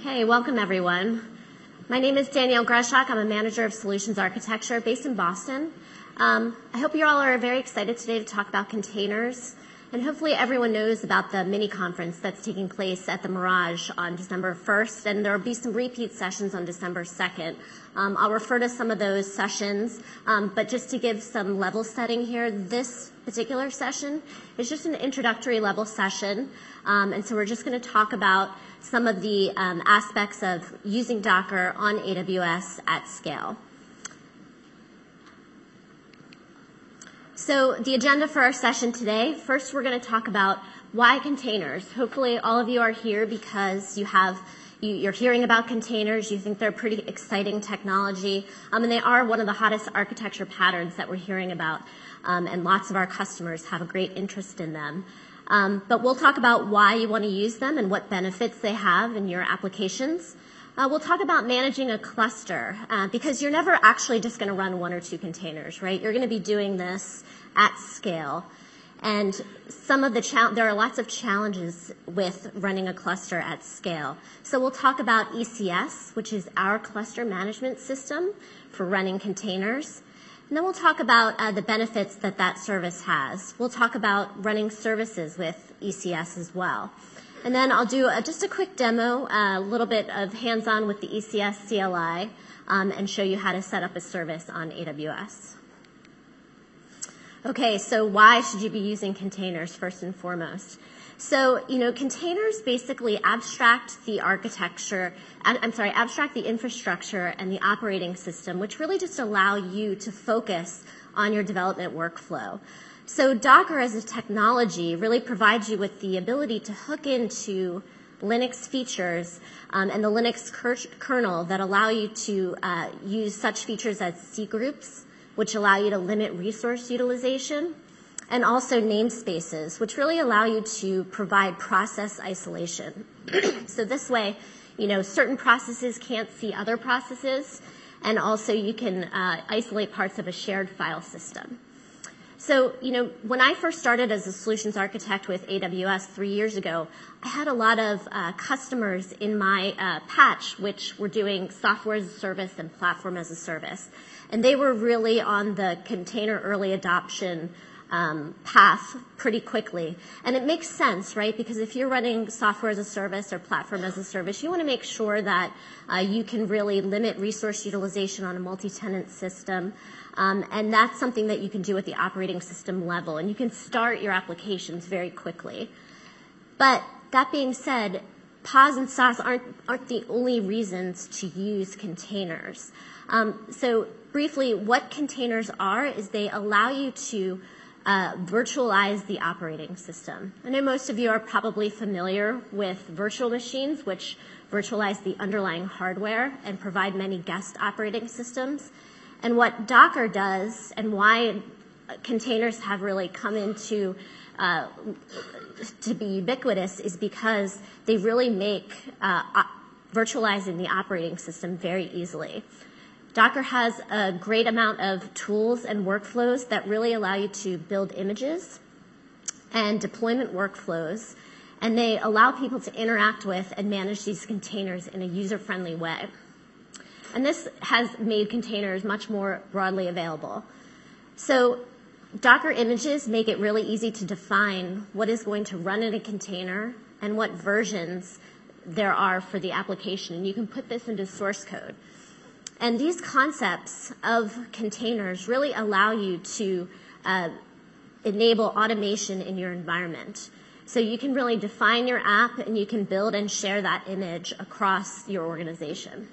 Okay, welcome everyone. My name is Danielle Greshak. I'm a manager of solutions architecture based in Boston. Um, I hope you all are very excited today to talk about containers. And hopefully everyone knows about the mini conference that's taking place at the Mirage on December 1st, and there will be some repeat sessions on December 2nd. Um, I'll refer to some of those sessions, um, but just to give some level setting here, this particular session is just an introductory level session. Um, and so we're just going to talk about some of the um, aspects of using Docker on AWS at scale. So the agenda for our session today, first we're going to talk about why containers. Hopefully all of you are here because you have you, are hearing about containers. You think they're pretty exciting technology, um, and they are one of the hottest architecture patterns that we're hearing about, um, and lots of our customers have a great interest in them. Um, but we'll talk about why you want to use them and what benefits they have in your applications. Uh, we'll talk about managing a cluster uh, because you're never actually just going to run one or two containers, right? You're going to be doing this at scale. And some of the cha- there are lots of challenges with running a cluster at scale. So we'll talk about ECS, which is our cluster management system for running containers. And then we'll talk about uh, the benefits that that service has. We'll talk about running services with ECS as well. And then I'll do a, just a quick demo, a little bit of hands-on with the ECS CLI, um, and show you how to set up a service on AWS. Okay, so why should you be using containers first and foremost? So, you know, containers basically abstract the architecture, I'm sorry, abstract the infrastructure and the operating system, which really just allow you to focus on your development workflow. So Docker as a technology really provides you with the ability to hook into Linux features um, and the Linux kernel that allow you to uh, use such features as cgroups, which allow you to limit resource utilization, and also namespaces, which really allow you to provide process isolation. so this way, you know, certain processes can't see other processes, and also you can uh, isolate parts of a shared file system. So, you know, when I first started as a solutions architect with AWS three years ago, I had a lot of uh, customers in my uh, patch which were doing software as a service and platform as a service. And they were really on the container early adoption um, path pretty quickly. And it makes sense, right? Because if you're running software as a service or platform as a service, you want to make sure that uh, you can really limit resource utilization on a multi-tenant system. Um, and that's something that you can do at the operating system level, and you can start your applications very quickly. But that being said, PaaS and SaaS aren't, aren't the only reasons to use containers. Um, so briefly, what containers are is they allow you to uh, virtualize the operating system. I know most of you are probably familiar with virtual machines, which virtualize the underlying hardware and provide many guest operating systems. And what Docker does and why containers have really come into uh, to be ubiquitous is because they really make uh, virtualizing the operating system very easily. Docker has a great amount of tools and workflows that really allow you to build images and deployment workflows, and they allow people to interact with and manage these containers in a user-friendly way. And this has made containers much more broadly available. So Docker images make it really easy to define what is going to run in a container and what versions there are for the application. And you can put this into source code. And these concepts of containers really allow you to uh, enable automation in your environment. So you can really define your app and you can build and share that image across your organization.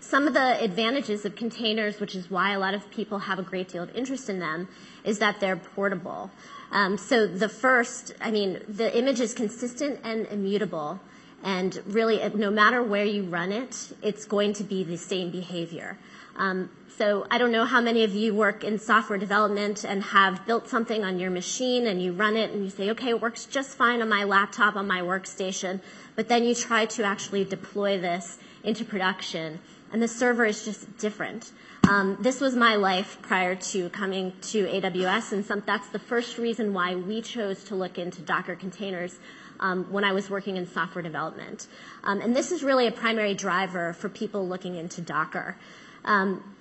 Some of the advantages of containers, which is why a lot of people have a great deal of interest in them, is that they're portable. Um, so the first, I mean, the image is consistent and immutable, and really, no matter where you run it, it's going to be the same behavior. Um, so I don't know how many of you work in software development and have built something on your machine and you run it and you say, okay, it works just fine on my laptop, on my workstation, but then you try to actually deploy this into production and the server is just different. Um, this was my life prior to coming to AWS, and some, that's the first reason why we chose to look into Docker containers um, when I was working in software development. Um, and this is really a primary driver for people looking into Docker. Um,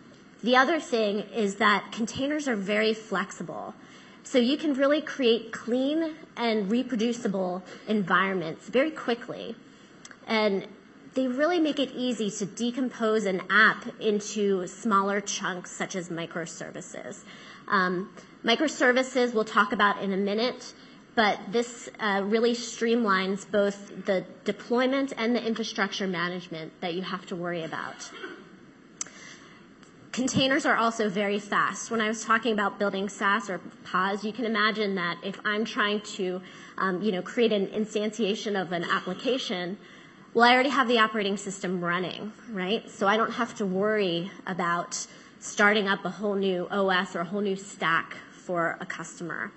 the other thing is that containers are very flexible. So you can really create clean and reproducible environments very quickly. And they really make it easy to decompose an app into smaller chunks, such as microservices. Um, microservices we'll talk about in a minute, but this uh, really streamlines both the deployment and the infrastructure management that you have to worry about. Containers are also very fast. When I was talking about building SaaS or PaaS, you can imagine that if I'm trying to, um, you know, create an instantiation of an application, well, I already have the operating system running, right? So I don't have to worry about starting up a whole new OS or a whole new stack for a customer.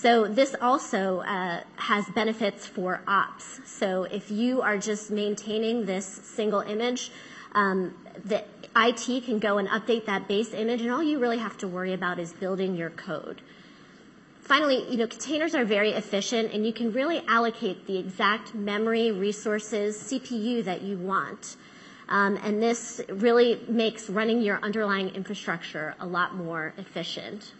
So this also uh, has benefits for ops. So if you are just maintaining this single image, um, the IT can go and update that base image, and all you really have to worry about is building your code. Finally, you know, containers are very efficient, and you can really allocate the exact memory, resources, CPU that you want. Um, and this really makes running your underlying infrastructure a lot more efficient.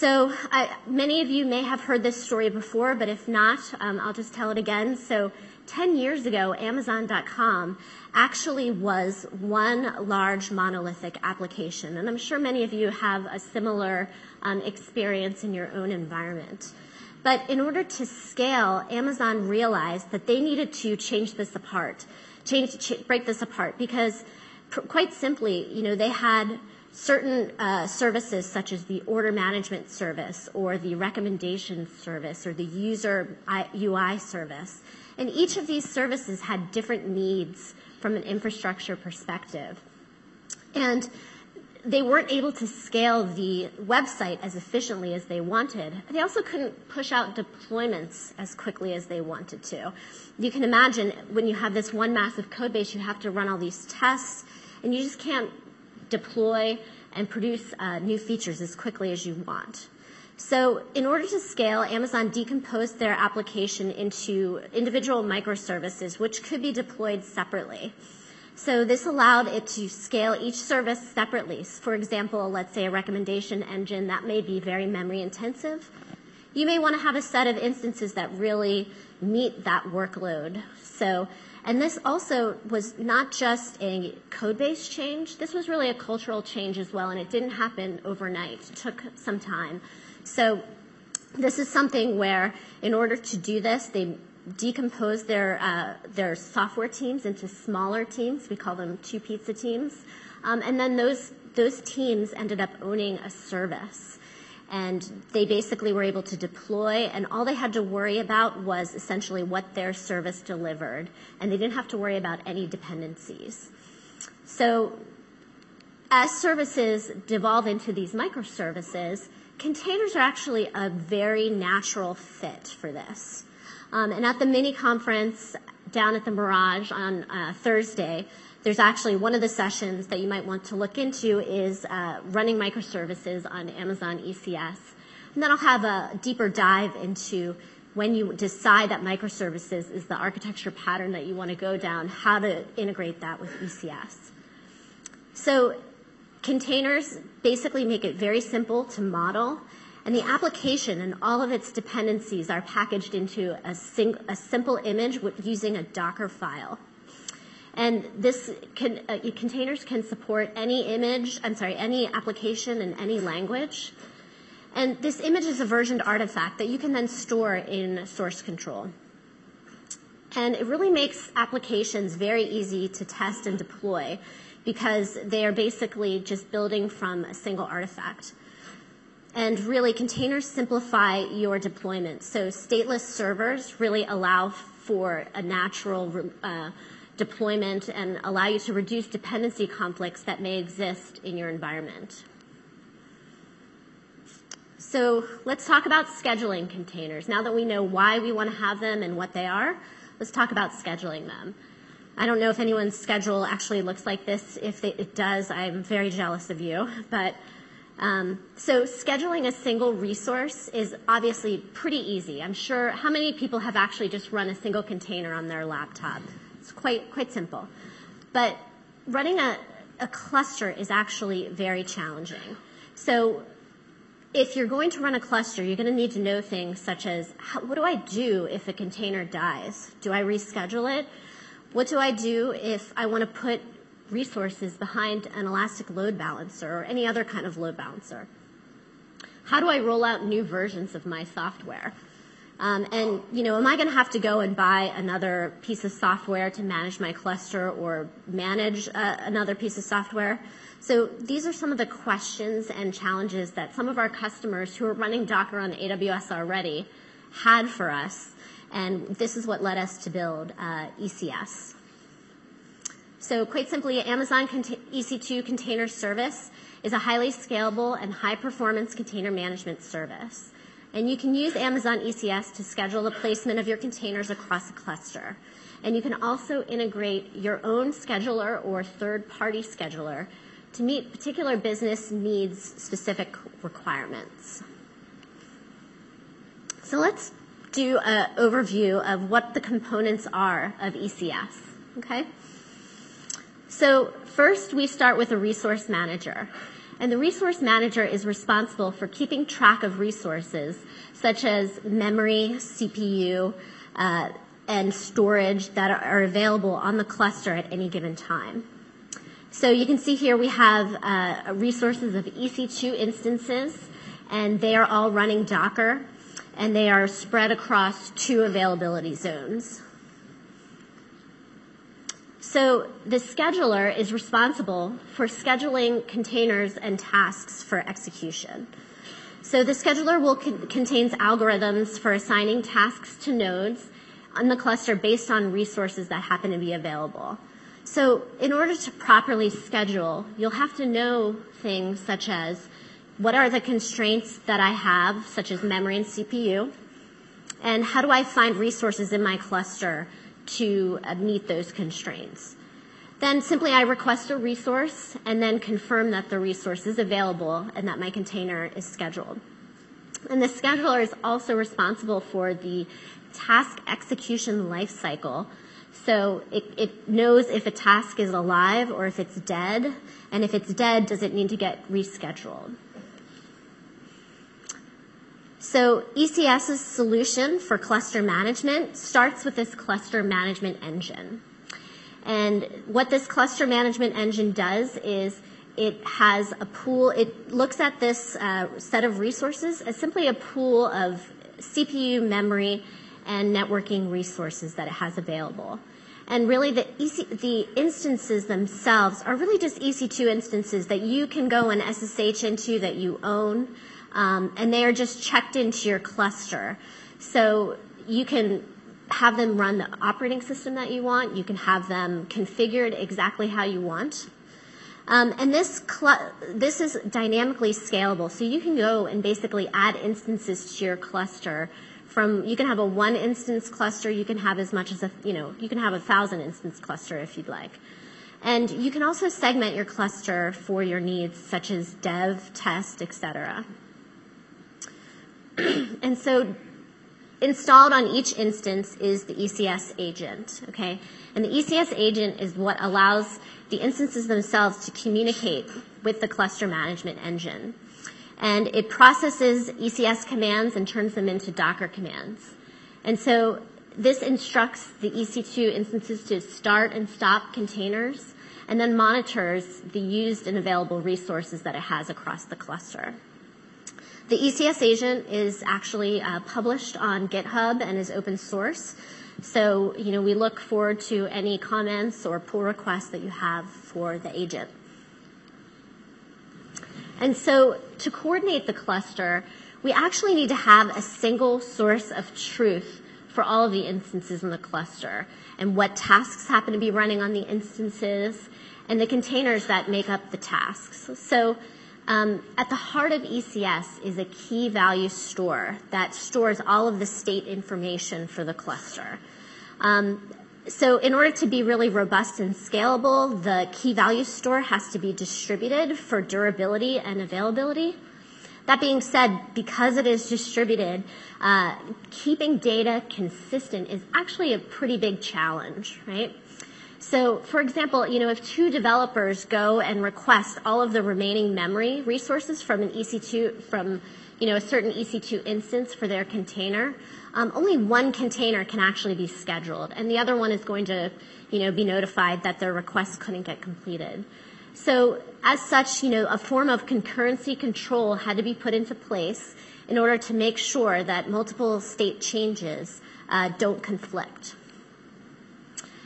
So I, many of you may have heard this story before, but if not, um, I'll just tell it again. So 10 years ago, Amazon.com actually was one large monolithic application. And I'm sure many of you have a similar um, experience in your own environment. But in order to scale, Amazon realized that they needed to change this apart, change, ch- break this apart, because pr- quite simply, you know, they had certain uh, services such as the order management service or the recommendation service or the user UI service. And each of these services had different needs from an infrastructure perspective. And they weren't able to scale the website as efficiently as they wanted. They also couldn't push out deployments as quickly as they wanted to. You can imagine when you have this one massive code base, you have to run all these tests, and you just can't deploy and produce uh, new features as quickly as you want. So in order to scale, Amazon decomposed their application into individual microservices, which could be deployed separately. So this allowed it to scale each service separately. For example, let's say a recommendation engine that may be very memory intensive. You may want to have a set of instances that really meet that workload. So, and this also was not just a code base change, this was really a cultural change as well, and it didn't happen overnight. It took some time. So this is something where in order to do this, they decompose their, uh, their software teams into smaller teams. We call them two pizza teams. Um, and then those, those teams ended up owning a service. And they basically were able to deploy, and all they had to worry about was essentially what their service delivered. And they didn't have to worry about any dependencies. So as services devolve into these microservices, containers are actually a very natural fit for this. Um, and at the mini conference down at the Mirage on uh, Thursday, there's actually one of the sessions that you might want to look into is uh, running microservices on Amazon ECS. And then I'll have a deeper dive into when you decide that microservices is the architecture pattern that you want to go down, how to integrate that with ECS. So containers basically make it very simple to model and the application and all of its dependencies are packaged into a, sing, a simple image using a Docker file. And this can, uh, containers can support any image, I'm sorry, any application in any language. And this image is a versioned artifact that you can then store in source control. And it really makes applications very easy to test and deploy because they are basically just building from a single artifact. And really, containers simplify your deployment. So stateless servers really allow for a natural uh, deployment and allow you to reduce dependency conflicts that may exist in your environment. So let's talk about scheduling containers. Now that we know why we want to have them and what they are, let's talk about scheduling them. I don't know if anyone's schedule actually looks like this. If it does, I'm very jealous of you. But Um, so scheduling a single resource is obviously pretty easy. I'm sure how many people have actually just run a single container on their laptop? It's quite quite simple. But running a, a cluster is actually very challenging. So if you're going to run a cluster, you're going to need to know things such as how, what do I do if a container dies? Do I reschedule it? What do I do if I want to put resources behind an elastic load balancer or any other kind of load balancer? How do I roll out new versions of my software? Um, and you know, am I going to have to go and buy another piece of software to manage my cluster or manage uh, another piece of software? So these are some of the questions and challenges that some of our customers who are running Docker on AWS already had for us, and this is what led us to build uh, ECS. So quite simply, Amazon EC2 Container Service is a highly scalable and high-performance container management service. And you can use Amazon ECS to schedule the placement of your containers across a cluster. And you can also integrate your own scheduler or third-party scheduler to meet particular business needs specific requirements. So let's do an overview of what the components are of ECS. Okay? So first we start with a resource manager. And the resource manager is responsible for keeping track of resources such as memory, CPU, uh, and storage that are available on the cluster at any given time. So you can see here we have uh, resources of EC2 instances, and they are all running Docker, and they are spread across two availability zones. So the scheduler is responsible for scheduling containers and tasks for execution. So the scheduler will con- contains algorithms for assigning tasks to nodes on the cluster based on resources that happen to be available. So in order to properly schedule, you'll have to know things such as what are the constraints that I have, such as memory and CPU, and how do I find resources in my cluster to uh, meet those constraints. Then simply I request a resource and then confirm that the resource is available and that my container is scheduled. And the scheduler is also responsible for the task execution lifecycle so it, it knows if a task is alive or if it's dead, and if it's dead, does it need to get rescheduled? So ECS's solution for cluster management starts with this cluster management engine. And what this cluster management engine does is it has a pool, it looks at this uh, set of resources as simply a pool of CPU, memory, and networking resources that it has available. And really the, EC, the instances themselves are really just EC2 instances that you can go and SSH into that you own, um, and they are just checked into your cluster. So you can have them run the operating system that you want. You can have them configured exactly how you want. Um, and this, cl- this is dynamically scalable, so you can go and basically add instances to your cluster from you can have a one instance cluster, you can have as much as a you know you can have a thousand instance cluster if you'd like. And you can also segment your cluster for your needs, such as dev, test, etc. and so installed on each instance is the ECS agent, okay? And the ECS agent is what allows the instances themselves to communicate with the cluster management engine and it processes ECS commands and turns them into Docker commands. And so this instructs the EC2 instances to start and stop containers and then monitors the used and available resources that it has across the cluster. The ECS agent is actually uh, published on GitHub and is open source. So, you know, we look forward to any comments or pull requests that you have for the agent. And so to coordinate the cluster, we actually need to have a single source of truth for all of the instances in the cluster and what tasks happen to be running on the instances and the containers that make up the tasks. So um, at the heart of ECS is a key value store that stores all of the state information for the cluster. Um, so in order to be really robust and scalable, the key value store has to be distributed for durability and availability. That being said, because it is distributed, uh, keeping data consistent is actually a pretty big challenge, right? So, for example, you know, if two developers go and request all of the remaining memory resources from an EC2 from you know a certain EC2 instance for their container, um, only one container can actually be scheduled, and the other one is going to you know be notified that their request couldn't get completed. So, as such, you know, a form of concurrency control had to be put into place in order to make sure that multiple state changes uh, don't conflict.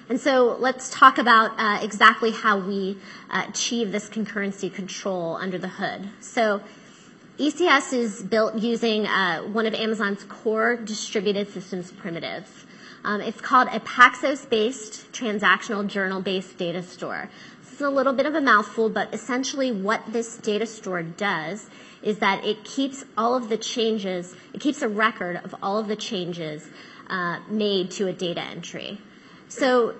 And so let's talk about uh, exactly how we uh, achieve this concurrency control under the hood. So ECS is built using uh, one of Amazon's core distributed systems primitives. Um, it's called a Paxos-based transactional journal-based data store. This is a little bit of a mouthful, but essentially what this data store does is that it keeps all of the changes, it keeps a record of all of the changes uh, made to a data entry. So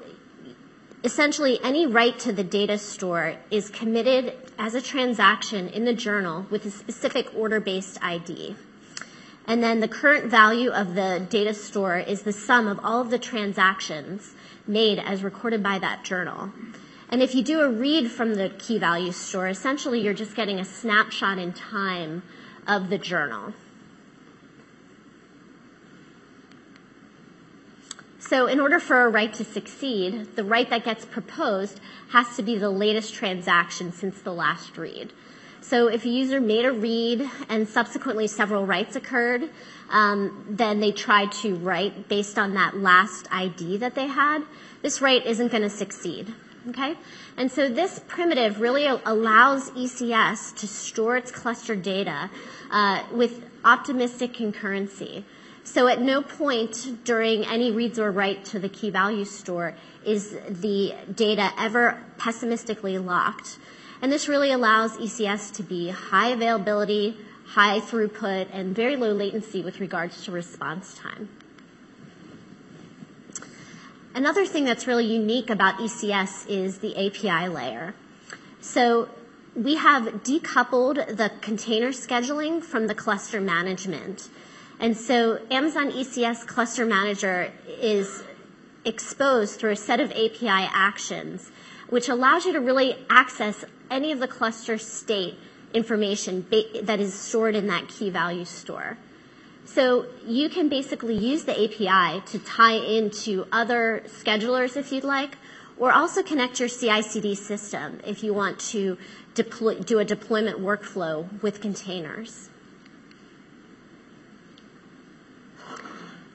essentially any write to the data store is committed as a transaction in the journal with a specific order-based ID. And then the current value of the data store is the sum of all of the transactions made as recorded by that journal. And if you do a read from the key value store, essentially you're just getting a snapshot in time of the journal. So in order for a write to succeed, the write that gets proposed has to be the latest transaction since the last read. So if a user made a read and subsequently several writes occurred, um, then they tried to write based on that last ID that they had, this write isn't going to succeed. Okay? And so this primitive really allows ECS to store its cluster data uh, with optimistic concurrency. So at no point during any reads or write to the key value store is the data ever pessimistically locked. And this really allows ECS to be high availability, high throughput, and very low latency with regards to response time. Another thing that's really unique about ECS is the API layer. So we have decoupled the container scheduling from the cluster management. And so Amazon ECS Cluster Manager is exposed through a set of API actions, which allows you to really access any of the cluster state information that is stored in that key value store. So you can basically use the API to tie into other schedulers if you'd like, or also connect your CI/CD system if you want to deploy, do a deployment workflow with containers.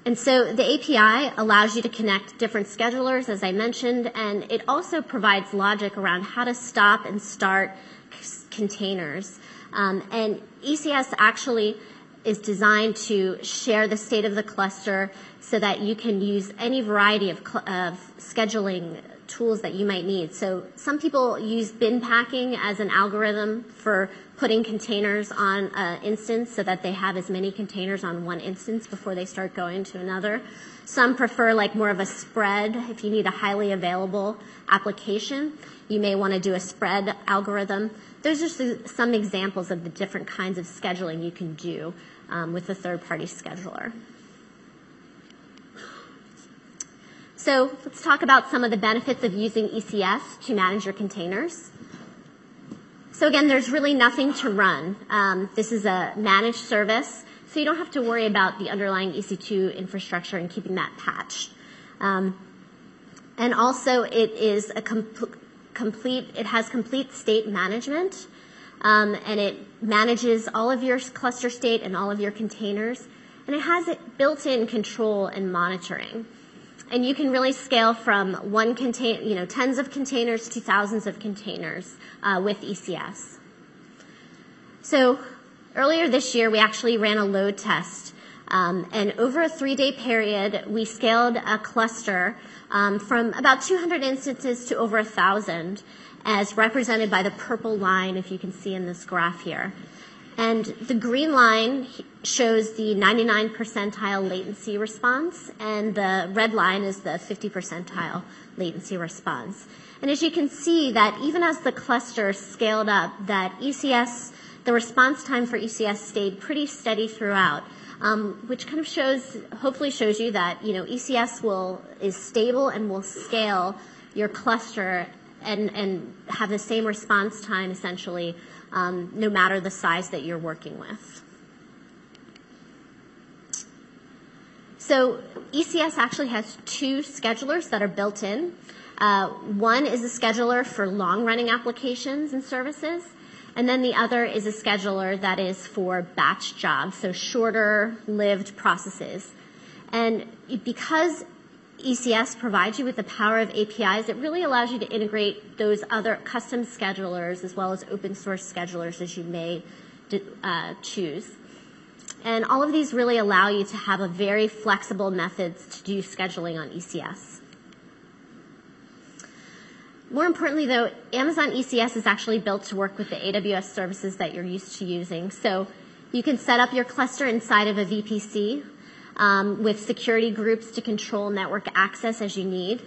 And so the API allows you to connect different schedulers, as I mentioned, and it also provides logic around how to stop and start containers. Um, and ECS actually is designed to share the state of the cluster so that you can use any variety of, of scheduling tools that you might need. So some people use bin packing as an algorithm for putting containers on an instance so that they have as many containers on one instance before they start going to another. Some prefer like more of a spread. If you need a highly available application, you may want to do a spread algorithm. Those are some examples of the different kinds of scheduling you can do um, with a third-party scheduler. So let's talk about some of the benefits of using ECS to manage your containers. So again, there's really nothing to run. Um, this is a managed service, so you don't have to worry about the underlying EC2 infrastructure and keeping that patched. Um, and also, it is a complete. It has complete state management, um, and it manages all of your cluster state and all of your containers, and it has it built-in control and monitoring and you can really scale from one contain, you know, tens of containers to thousands of containers uh, with ECS. So earlier this year, we actually ran a load test. Um, and over a three-day period, we scaled a cluster um, from about 200 instances to over 1,000, as represented by the purple line, if you can see in this graph here. And the green line shows the 99 percentile latency response, and the red line is the 50 percentile latency response. And as you can see that even as the cluster scaled up, that ECS, the response time for ECS stayed pretty steady throughout. Um, which kind of shows, hopefully shows you that, you know, ECS will, is stable and will scale your cluster and, and have the same response time essentially um, no matter the size that you're working with. So ECS actually has two schedulers that are built in. Uh, one is a scheduler for long-running applications and services, and then the other is a scheduler that is for batch jobs, so shorter-lived processes. And because ECS provides you with the power of APIs, it really allows you to integrate those other custom schedulers as well as open source schedulers as you may uh, choose. And all of these really allow you to have a very flexible methods to do scheduling on ECS. More importantly though, Amazon ECS is actually built to work with the AWS services that you're used to using. So you can set up your cluster inside of a VPC um, with security groups to control network access as you need.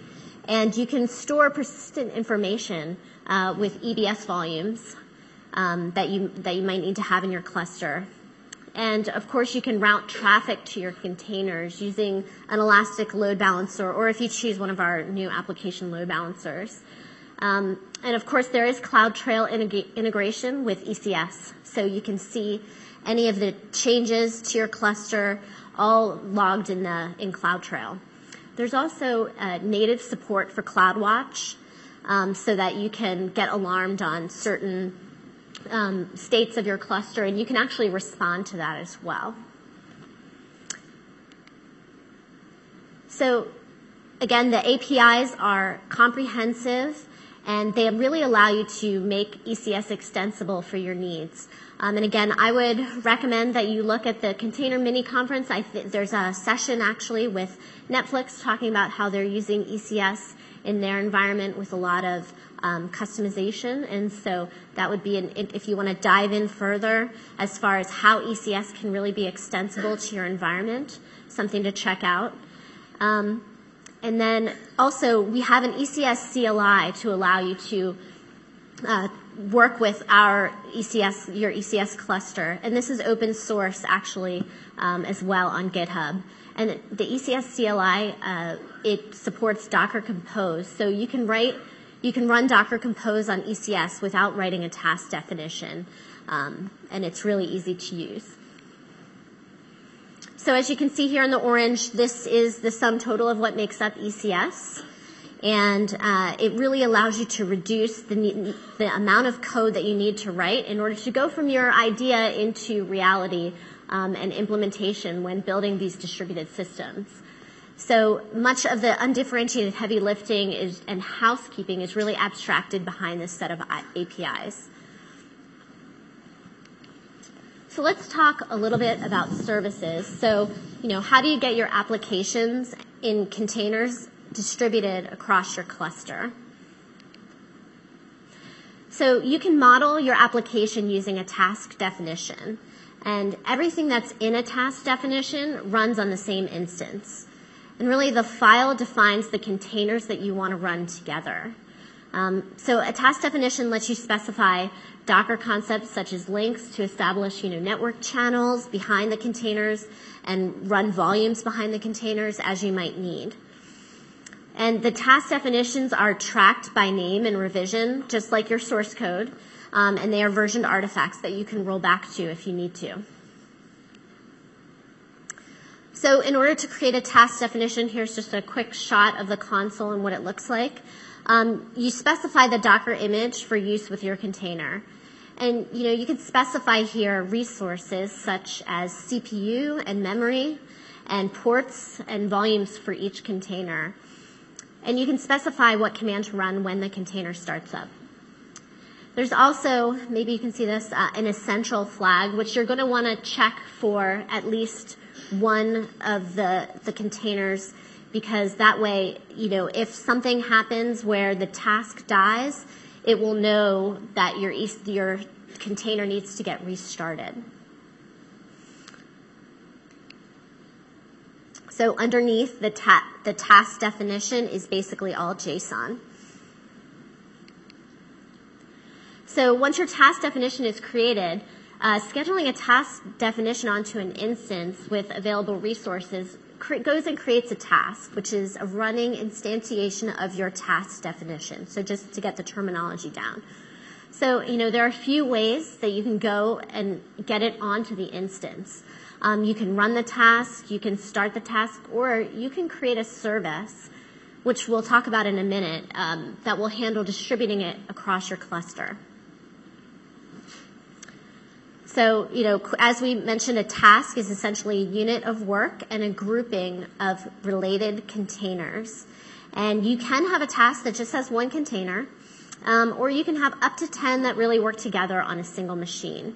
And you can store persistent information uh, with EBS volumes um, that you that you might need to have in your cluster. And of course, you can route traffic to your containers using an elastic load balancer, or if you choose one of our new application load balancers. Um, and of course, there is CloudTrail integration with ECS, so you can see any of the changes to your cluster all logged in, the, in CloudTrail. There's also uh, native support for CloudWatch um, so that you can get alarmed on certain um, states of your cluster and you can actually respond to that as well. So again, the APIs are comprehensive and they really allow you to make ECS extensible for your needs. Um, and again, I would recommend that you look at the Container Mini Conference. I th- there's a session actually with Netflix talking about how they're using ECS in their environment with a lot of um, customization. And so that would be, an, if you want to dive in further as far as how ECS can really be extensible to your environment, something to check out. Um, and then also, we have an ECS CLI to allow you to uh, work with our ECS, your ECS cluster. And this is open source actually um, as well on GitHub. And the ECS CLI, uh, it supports Docker Compose. So you can write, you can run Docker Compose on ECS without writing a task definition. Um, and it's really easy to use. So as you can see here in the orange, this is the sum total of what makes up ECS and uh, it really allows you to reduce the, amount of code that you need to write in order to go from your idea into reality um, and implementation when building these distributed systems. So much of the undifferentiated heavy lifting and housekeeping is really abstracted behind this set of APIs. So let's talk a little bit about services. So, you know, how do you get your applications in containers distributed across your cluster. So you can model your application using a task definition. And everything that's in a task definition runs on the same instance. And really the file defines the containers that you want to run together. Um, so a task definition lets you specify Docker concepts such as links to establish, you know, network channels behind the containers and run volumes behind the containers as you might need. And the task definitions are tracked by name and revision, just like your source code. Um, and they are versioned artifacts that you can roll back to if you need to. So in order to create a task definition, here's just a quick shot of the console and what it looks like. Um, you specify the Docker image for use with your container. And you know, you can specify here resources such as CPU and memory and ports and volumes for each container and you can specify what command to run when the container starts up. There's also, maybe you can see this, uh, an essential flag, which you're going to want to check for at least one of the, the containers because that way, you know, if something happens where the task dies, it will know that your, your container needs to get restarted. So underneath the, ta- the task definition is basically all JSON. So once your task definition is created, uh, scheduling a task definition onto an instance with available resources goes and creates a task, which is a running instantiation of your task definition. So just to get the terminology down. So, you know, there are a few ways that you can go and get it onto the instance. Um, you can run the task, you can start the task, or you can create a service, which we'll talk about in a minute, um, that will handle distributing it across your cluster. So, you know, as we mentioned, a task is essentially a unit of work and a grouping of related containers. And you can have a task that just has one container, um, or you can have up to 10 that really work together on a single machine.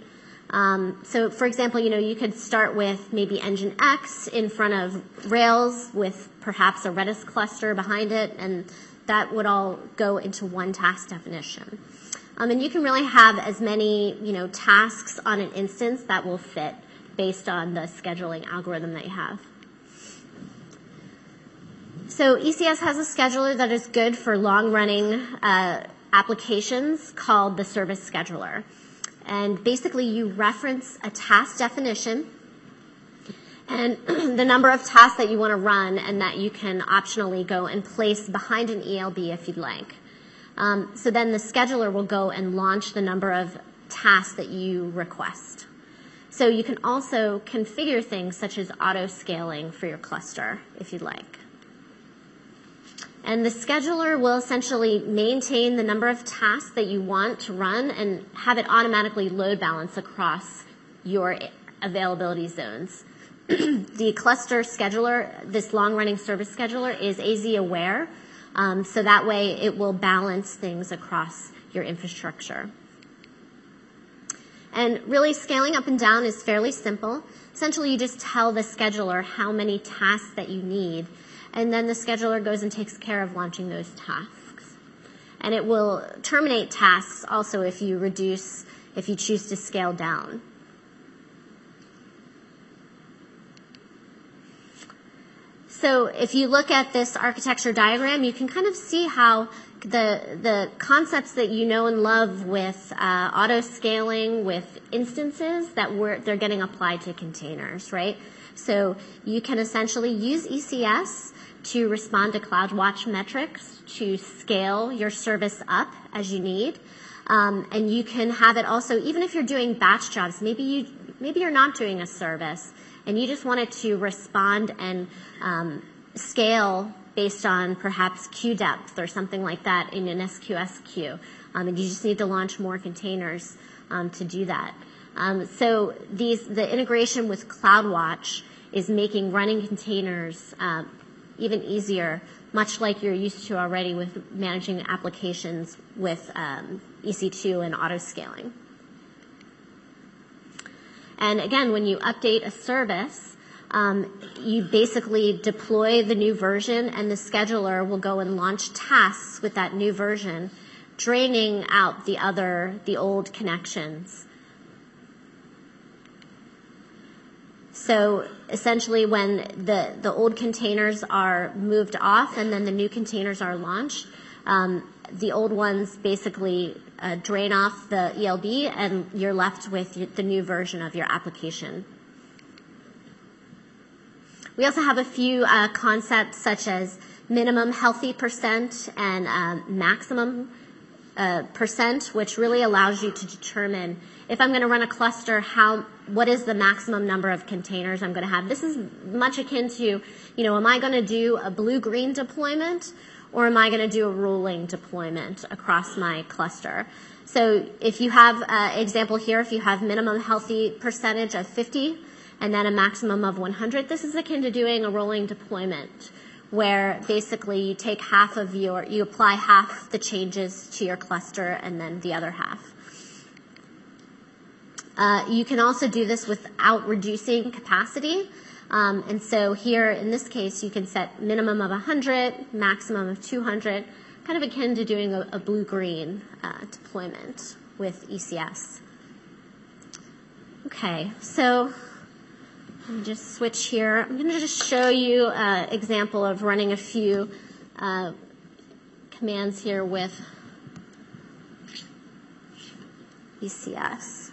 Um, so, for example, you know, you could start with maybe NGINX in front of Rails with perhaps a Redis cluster behind it, and that would all go into one task definition. Um, and you can really have as many, you know, tasks on an instance that will fit based on the scheduling algorithm that you have. So ECS has a scheduler that is good for long-running uh, applications called the service scheduler. And basically you reference a task definition and the number of tasks that you want to run and that you can optionally go and place behind an ELB if you'd like. Um, so then the scheduler will go and launch the number of tasks that you request. So you can also configure things such as auto scaling for your cluster if you'd like. And the scheduler will essentially maintain the number of tasks that you want to run and have it automatically load balance across your availability zones. the cluster scheduler, this long running service scheduler is AZ aware, um, so that way it will balance things across your infrastructure. And really scaling up and down is fairly simple. Essentially, you just tell the scheduler how many tasks that you need, and then the scheduler goes and takes care of launching those tasks. And it will terminate tasks also if you reduce, if you choose to scale down. So if you look at this architecture diagram, you can kind of see how the, the concepts that you know and love with uh, auto scaling, with instances, that we're, they're getting applied to containers, right? So you can essentially use ECS to respond to CloudWatch metrics, to scale your service up as you need. Um, and you can have it also, even if you're doing batch jobs, maybe you, maybe you're not doing a service, and you just wanted to respond and um, scale based on perhaps queue depth or something like that in an SQS queue. Um, and you just need to launch more containers um, to do that. Um, so these, the integration with CloudWatch is making running containers uh, even easier, much like you're used to already with managing applications with um, EC2 and auto scaling. And again, when you update a service, um, you basically deploy the new version and the scheduler will go and launch tasks with that new version, draining out the other, the old connections. So essentially when the, the old containers are moved off and then the new containers are launched, um, the old ones basically uh, drain off the ELB and you're left with the new version of your application. We also have a few uh, concepts such as minimum healthy percent and uh, maximum uh, percent, which really allows you to determine if I'm going to run a cluster, how what is the maximum number of containers I'm going to have. This is much akin to, you know, am I going to do a blue-green deployment or am I going to do a rolling deployment across my cluster? So if you have uh, example here, if you have minimum healthy percentage of 50 and then a maximum of 100, this is akin to doing a rolling deployment where basically you take half of your, you apply half the changes to your cluster and then the other half. Uh, you can also do this without reducing capacity. Um, and so here in this case, you can set minimum of 100, maximum of 200, kind of akin to doing a, a blue-green uh, deployment with ECS. Okay, so let me just switch here. I'm going to just show you an example of running a few uh, commands here with ECS.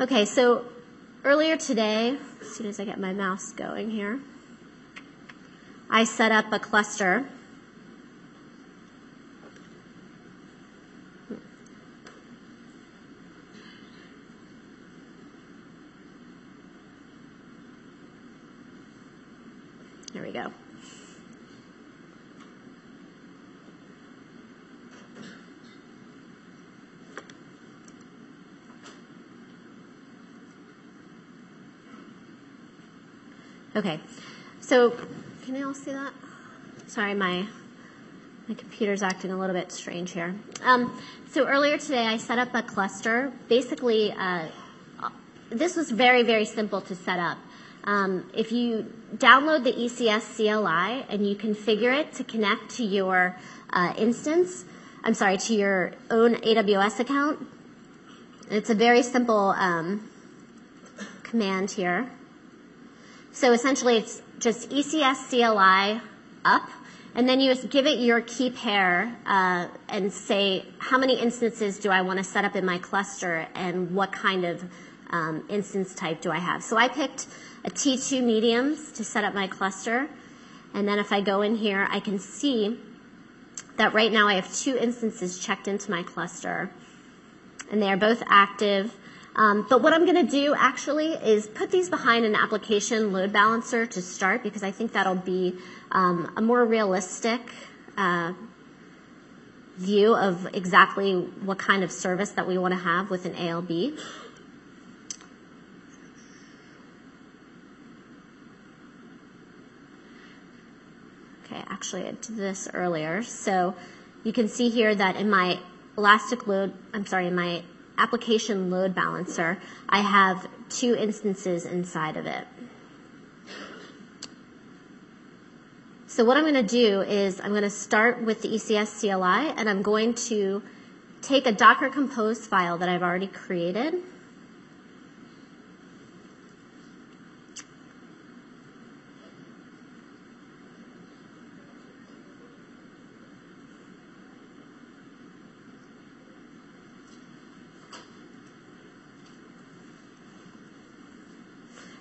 Okay, so earlier today, as soon as I get my mouse going here, I set up a cluster. There we go. Okay, so can you all see that? Sorry, my my computer's acting a little bit strange here. Um, so earlier today, I set up a cluster. Basically, uh, this was very very simple to set up. Um, if you download the ECS CLI and you configure it to connect to your uh, instance, I'm sorry, to your own AWS account, it's a very simple um, command here. So essentially, it's just ECS CLI up, and then you just give it your key pair uh, and say how many instances do I want to set up in my cluster and what kind of um, instance type do I have. So I picked a T2 mediums to set up my cluster, and then if I go in here, I can see that right now I have two instances checked into my cluster, and they are both active um, but what I'm going to do actually is put these behind an application load balancer to start because I think that'll be um, a more realistic uh, view of exactly what kind of service that we want to have with an ALB. Okay, actually I did this earlier. So you can see here that in my Elastic Load, I'm sorry, my application load balancer, I have two instances inside of it. So what I'm going to do is I'm going to start with the ECS CLI and I'm going to take a Docker Compose file that I've already created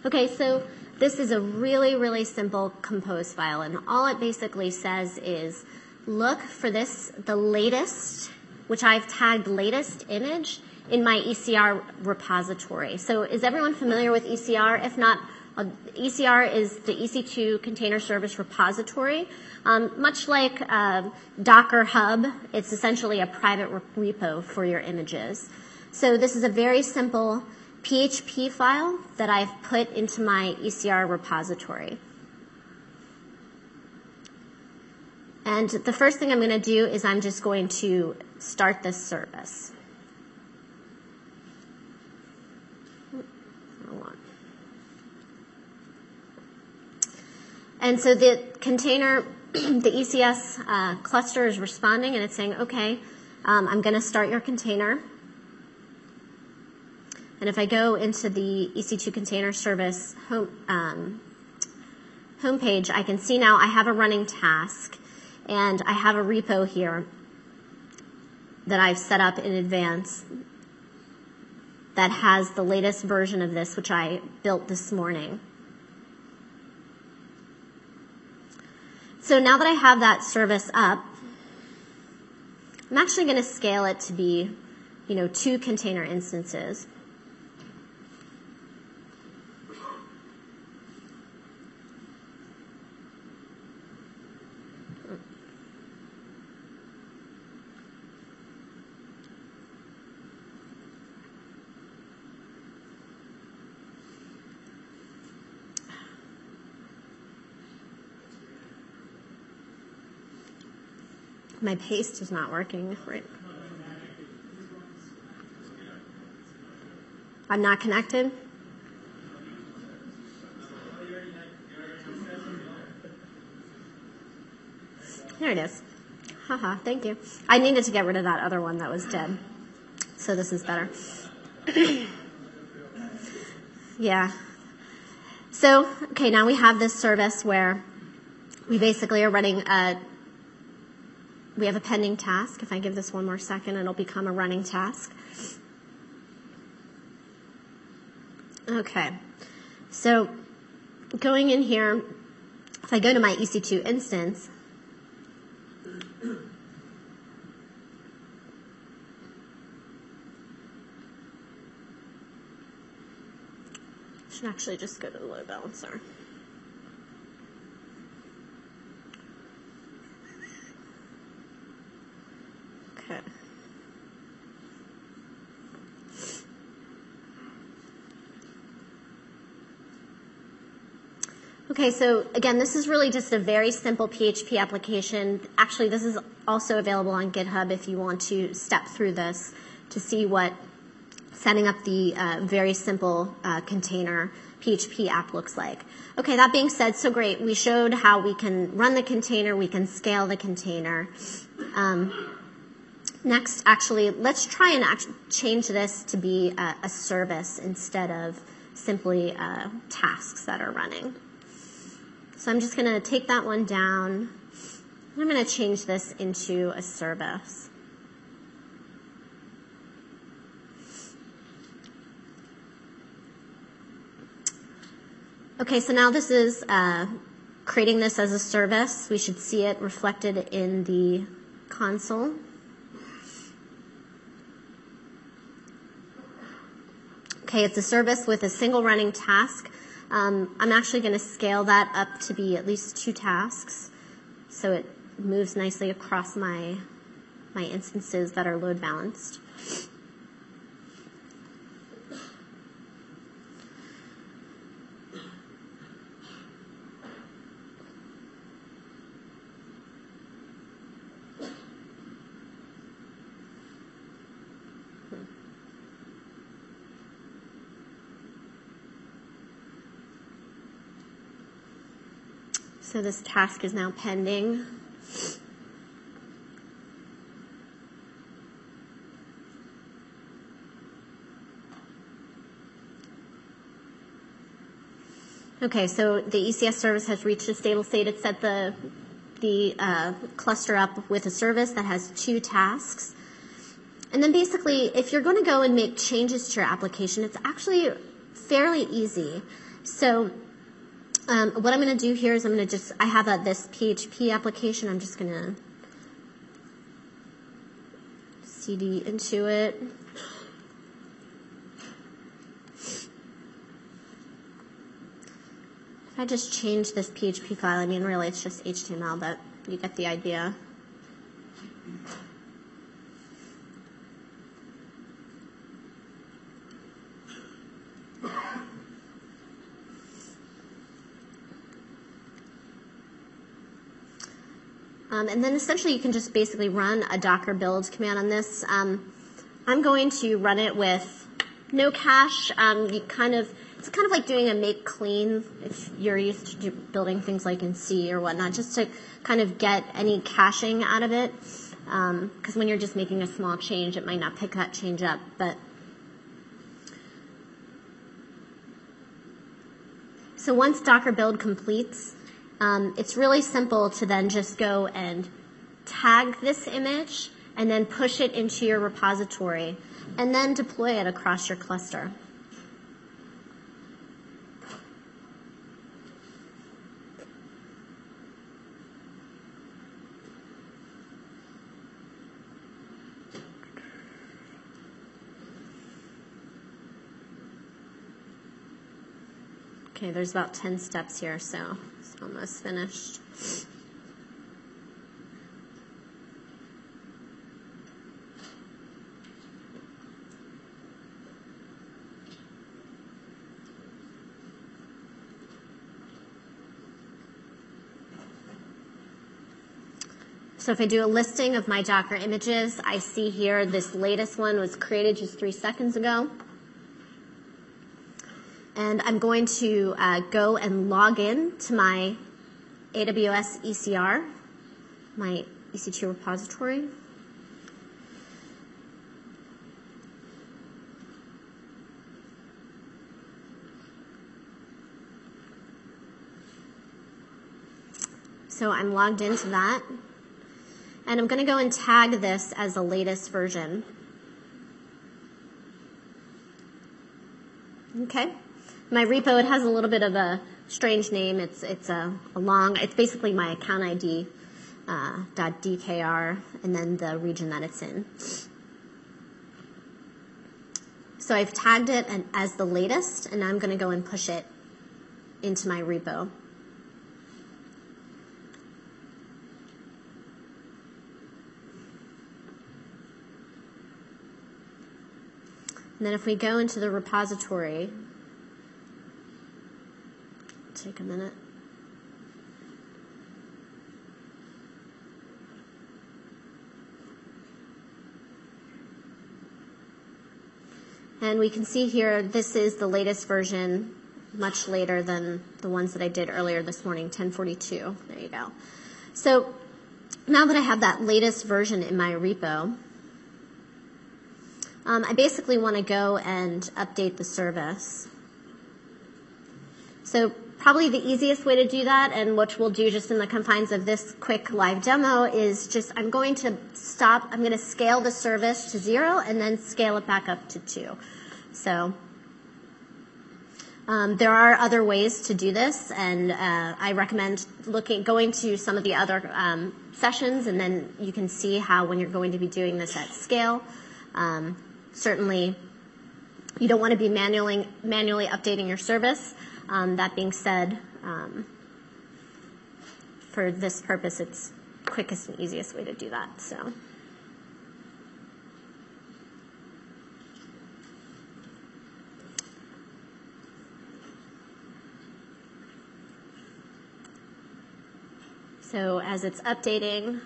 Okay, so this is a really, really simple compose file, and all it basically says is look for this, the latest, which I've tagged latest image in my ECR repository. So is everyone familiar with ECR? If not, uh, ECR is the EC2 Container Service Repository. Um, much like uh, Docker Hub, it's essentially a private re- repo for your images. So this is a very simple PHP file that I've put into my ECR repository. And the first thing I'm going to do is I'm just going to start this service. And so the container, the ECS uh, cluster is responding and it's saying, okay, um, I'm going to start your container. And if I go into the EC2 container service home, um, homepage, I can see now I have a running task and I have a repo here that I've set up in advance that has the latest version of this, which I built this morning. So now that I have that service up, I'm actually going to scale it to be, you know, two container instances. My paste is not working right. I'm not connected. There it is. Haha, thank you. I needed to get rid of that other one that was dead. So this is better. yeah. So, okay, now we have this service where we basically are running a, we have a pending task. If I give this one more second, it'll become a running task. Okay. So going in here, if I go to my EC2 instance, should actually just go to the load balancer. Okay. Okay, so again, this is really just a very simple PHP application. Actually, this is also available on GitHub if you want to step through this to see what setting up the uh, very simple uh, container PHP app looks like. Okay, that being said, so great. We showed how we can run the container, we can scale the container. Um, next, actually, let's try and act- change this to be a, a service instead of simply uh, tasks that are running. So I'm just going to take that one down. I'm going to change this into a service. Okay, so now this is uh, creating this as a service. We should see it reflected in the console. Okay, it's a service with a single running task. Um, I'm actually going to scale that up to be at least two tasks so it moves nicely across my, my instances that are load balanced. So this task is now pending. Okay, so the ECS service has reached a stable state. It set the, the uh, cluster up with a service that has two tasks. And then basically, if you're going to go and make changes to your application, it's actually fairly easy. So um, what I'm going to do here is I'm going to just, I have a, this PHP application. I'm just going to CD into it. If I just change this PHP file, I mean, really, it's just HTML, but you get the idea. Um, and then essentially you can just basically run a docker build command on this. Um, I'm going to run it with no cache. Um, you kind of, it's kind of like doing a make clean if you're used to building things like in C or whatnot, just to kind of get any caching out of it. Because um, when you're just making a small change, it might not pick that change up. But so once Docker build completes, um, it's really simple to then just go and tag this image and then push it into your repository and then deploy it across your cluster. Okay, there's about 10 steps here, so almost finished. So if I do a listing of my Docker images, I see here this latest one was created just three seconds ago and I'm going to uh, go and log in to my AWS ECR, my EC2 repository. So I'm logged into that. And I'm going to go and tag this as the latest version. Okay. My repo, it has a little bit of a strange name. It's, it's a, a long, it's basically my account ID, uh, .dkr, and then the region that it's in. So I've tagged it as the latest, and I'm going to go and push it into my repo. And then if we go into the repository, take a minute. And we can see here, this is the latest version, much later than the ones that I did earlier this morning, 1042. There you go. So now that I have that latest version in my repo, um, I basically want to go and update the service. So probably the easiest way to do that, and which we'll do just in the confines of this quick live demo, is just I'm going to stop, I'm going to scale the service to zero and then scale it back up to two. So um, there are other ways to do this, and uh, I recommend looking, going to some of the other um, sessions, and then you can see how when you're going to be doing this at scale. Um, certainly you don't want to be manually manually updating your service. Um, that being said, um, for this purpose, it's quickest and easiest way to do that. So. So as it's updating,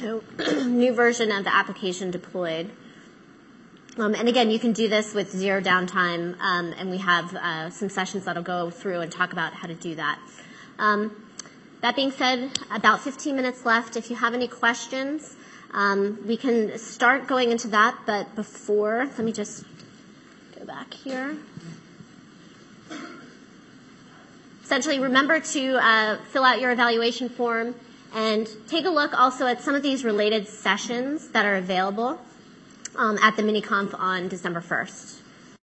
So new version of the application deployed. Um, and again, you can do this with zero downtime, um, and we have uh, some sessions that'll go through and talk about how to do that. Um, that being said, about 15 minutes left. If you have any questions, um, we can start going into that, but before, let me just go back here. Essentially, remember to uh, fill out your evaluation form. And take a look also at some of these related sessions that are available um, at the mini-conf on December 1st.